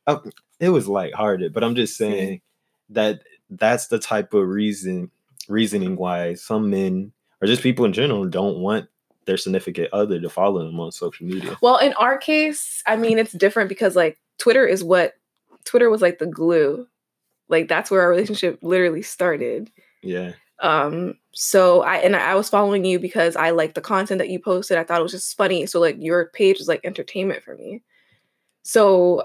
it was lighthearted, but I'm just saying that that's the type of reason reasoning why some men or just people in general don't want their significant other to follow them on social media. Well, in our case, I mean, it's different because like Twitter is what Twitter was like the glue. Like that's where our relationship literally started. Yeah. Um, so I and I was following you because I liked the content that you posted. I thought it was just funny. So like your page was like entertainment for me. So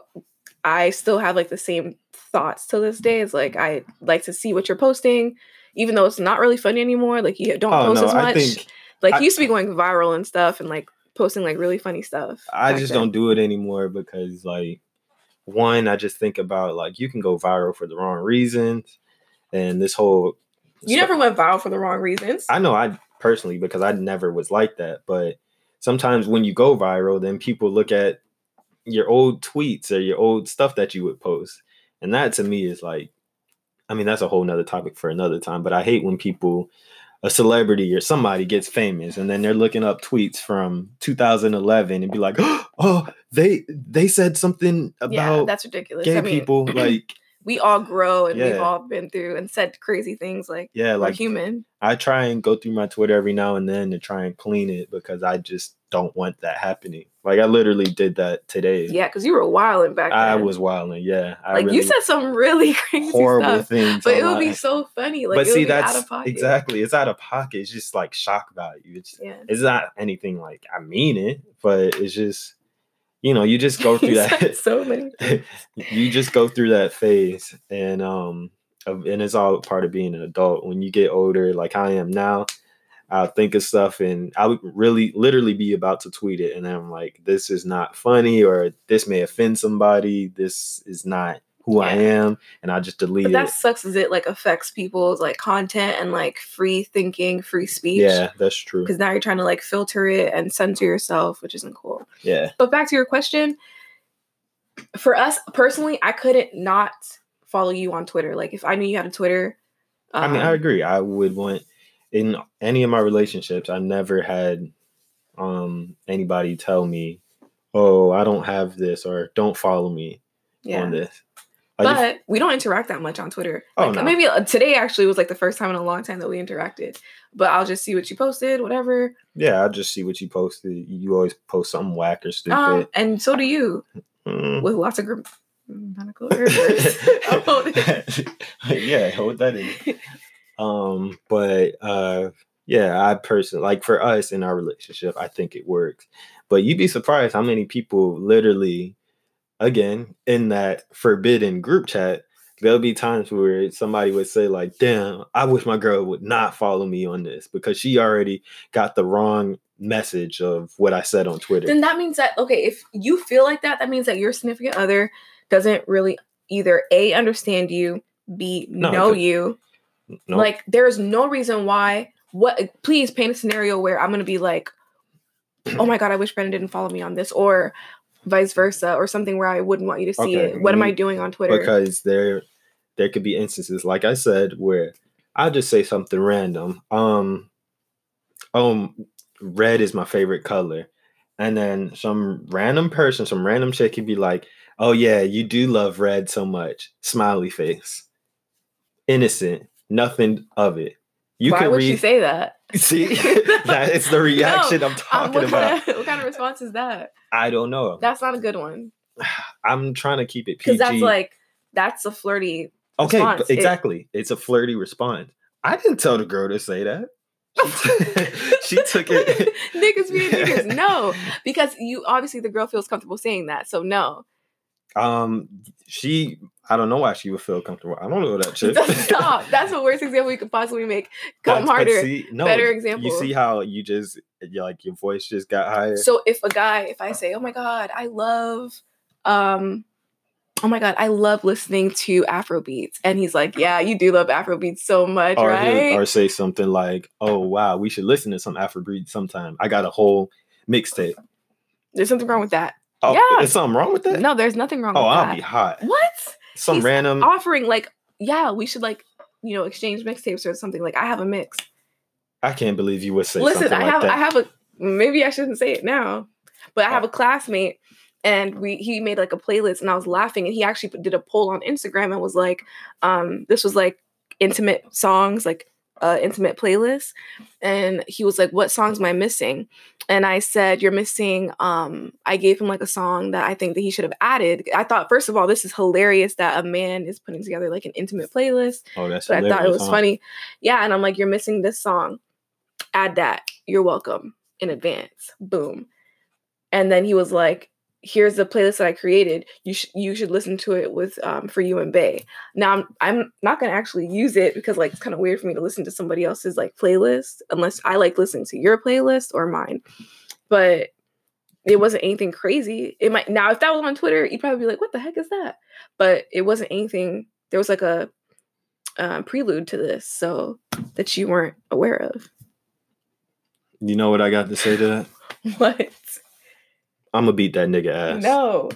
I still have like the same thoughts to this day. It's like I like to see what you're posting, even though it's not really funny anymore. Like you don't Oh post no, as I much. think like I- you used to be going viral and stuff and like posting like really funny stuff. I just then. don't do it anymore because like one, I just think about like you can go viral for the wrong reasons. And this whole You never went viral for the wrong reasons. I know I personally because I never was like that, but sometimes when you go viral, then people look at your old tweets or your old stuff that you would post. And that to me is like I mean that's a whole nother topic for another time, but I hate when people a celebrity or somebody gets famous and then they're looking up tweets from 2011 and be like, "Oh, they they said something yeah, about that's ridiculous. gay I mean, people like we all grow and we've all been through and said crazy things like yeah, we're like human. I try and go through my Twitter every now and then to try and clean it because I just don't want that happening. Like I literally did that today. Yeah, because you were wilding back then. I was wilding. Yeah, I like really you said some really crazy horrible stuff, things. but it would be so funny. Like but see, be that's out of pocket. exactly. It's out of pocket. It's just like shock value. It's Yeah. it's not anything like I mean it, but it's just you know you just go through that. so many. you just go through that phase, and um, and it's all part of being an adult. When you get older, like I am now, I'll think of stuff, and I would really, literally be about to tweet it, and I'm like, this is not funny, or this may offend somebody. This is not who I am, and I just delete But it. that sucks as it like affects people's like content and like free thinking, free speech. Yeah, that's true. Because now you're trying to like filter it and censor yourself, which isn't cool. Yeah, But back to your question, for us personally, I couldn't not follow you on Twitter. Like if I knew you had a Twitter, I mean, I um, agree. I would want in any of my relationships, I never had um anybody tell me, "Oh, I don't have this," or "Don't follow me yeah. on this." I just- But we don't interact that much on Twitter. Oh, no. Maybe uh, today actually was like the first time in a long time that we interacted. But I'll just see what you posted, whatever. yeah, I just see what you posted. You always post something whack or stupid. Um, and so do you, Mm. with lots of gr- grammatical errors. I'll yeah, hold that in. Um, but uh yeah, I personally like for us in our relationship, I think it works. But you'd be surprised how many people literally again in that forbidden group chat, there'll be times where somebody would say, like, damn, I wish my girl would not follow me on this because she already got the wrong message of what I said on Twitter. then that means that okay, if you feel like that, that means that your significant other doesn't really either a understand you, b No, know you. No, Like there is no reason why. What? Please paint a scenario where I'm gonna be like, oh my god, I wish Brendan didn't follow me on this, or vice versa, or something where I wouldn't want you to see Okay, it. What am I doing on Twitter? because there there could be instances like I said where I'll just say something random. Um um red is my favorite color. And then some random person, some random chick could be like, Oh yeah, you do love red so much. Smiley face. Innocent. Nothing of it. You why can would read she say that? see that it's the reaction I'm Um, talking what, about. Kind of, what kind of response is that? I don't know. That's not a good one I'm trying to keep it PG. because that's like that's a flirty. Okay, response. but It- exactly. it's a flirty response. I didn't tell the girl to say that. She, she took it. niggas being niggas. No, because you obviously the girl feels comfortable saying that. So no, Um, she. I don't know why she would feel comfortable. I don't know that chick. stop. That's the worst example you could possibly make. Come But- but harder. see, no, Better example. You see how you just like your voice just got higher. So if a guy, if I say, "Oh my god, I love," um, oh my god, I love listening to Afro beats. And he's like, yeah, you do love Afro beats so much, or, right? he'll- or say something like, "Oh wow, we should listen to some Afrobeat sometime." I got a whole mixtape. There's something wrong with that. Oh, Yeah. is something wrong with that? No, there's nothing wrong oh, I'll that. be hot. what? Some He's random. Offering like, yeah, we should like, you know, exchange mixtapes or something. Like I have a mix. I can't believe you would say Listen, something I like have that. I have a maybe I shouldn't say it now, but I have Oh. a classmate and we he made like a playlist and I was laughing and he actually did a poll on Instagram and was like, um, this was like intimate songs, like uh intimate playlist. And he was like, What songs am I missing? And I said, You're missing um I gave him like a song that I think that he should have added. I thought first of all, this is hilarious that a man is putting together like an intimate playlist oh, that's but I thought it was huh? funny. Yeah, and I'm like, you're missing this song. Add that. You're welcome in advance. Boom. And then he was like, here's the playlist that I created. You should you should listen to it with um, for you and Bay. Now I'm I'm not gonna actually use it because like it's kind of weird for me to listen to somebody else's like playlist unless I like listening to your playlist or mine. But it wasn't anything crazy. It might now if that was on Twitter, you'd probably be like, what the heck is that? But it wasn't anything. There was like a um, prelude to this, so that you weren't aware of. You know what I got to say to that? What? I'm gonna beat that nigga ass. No,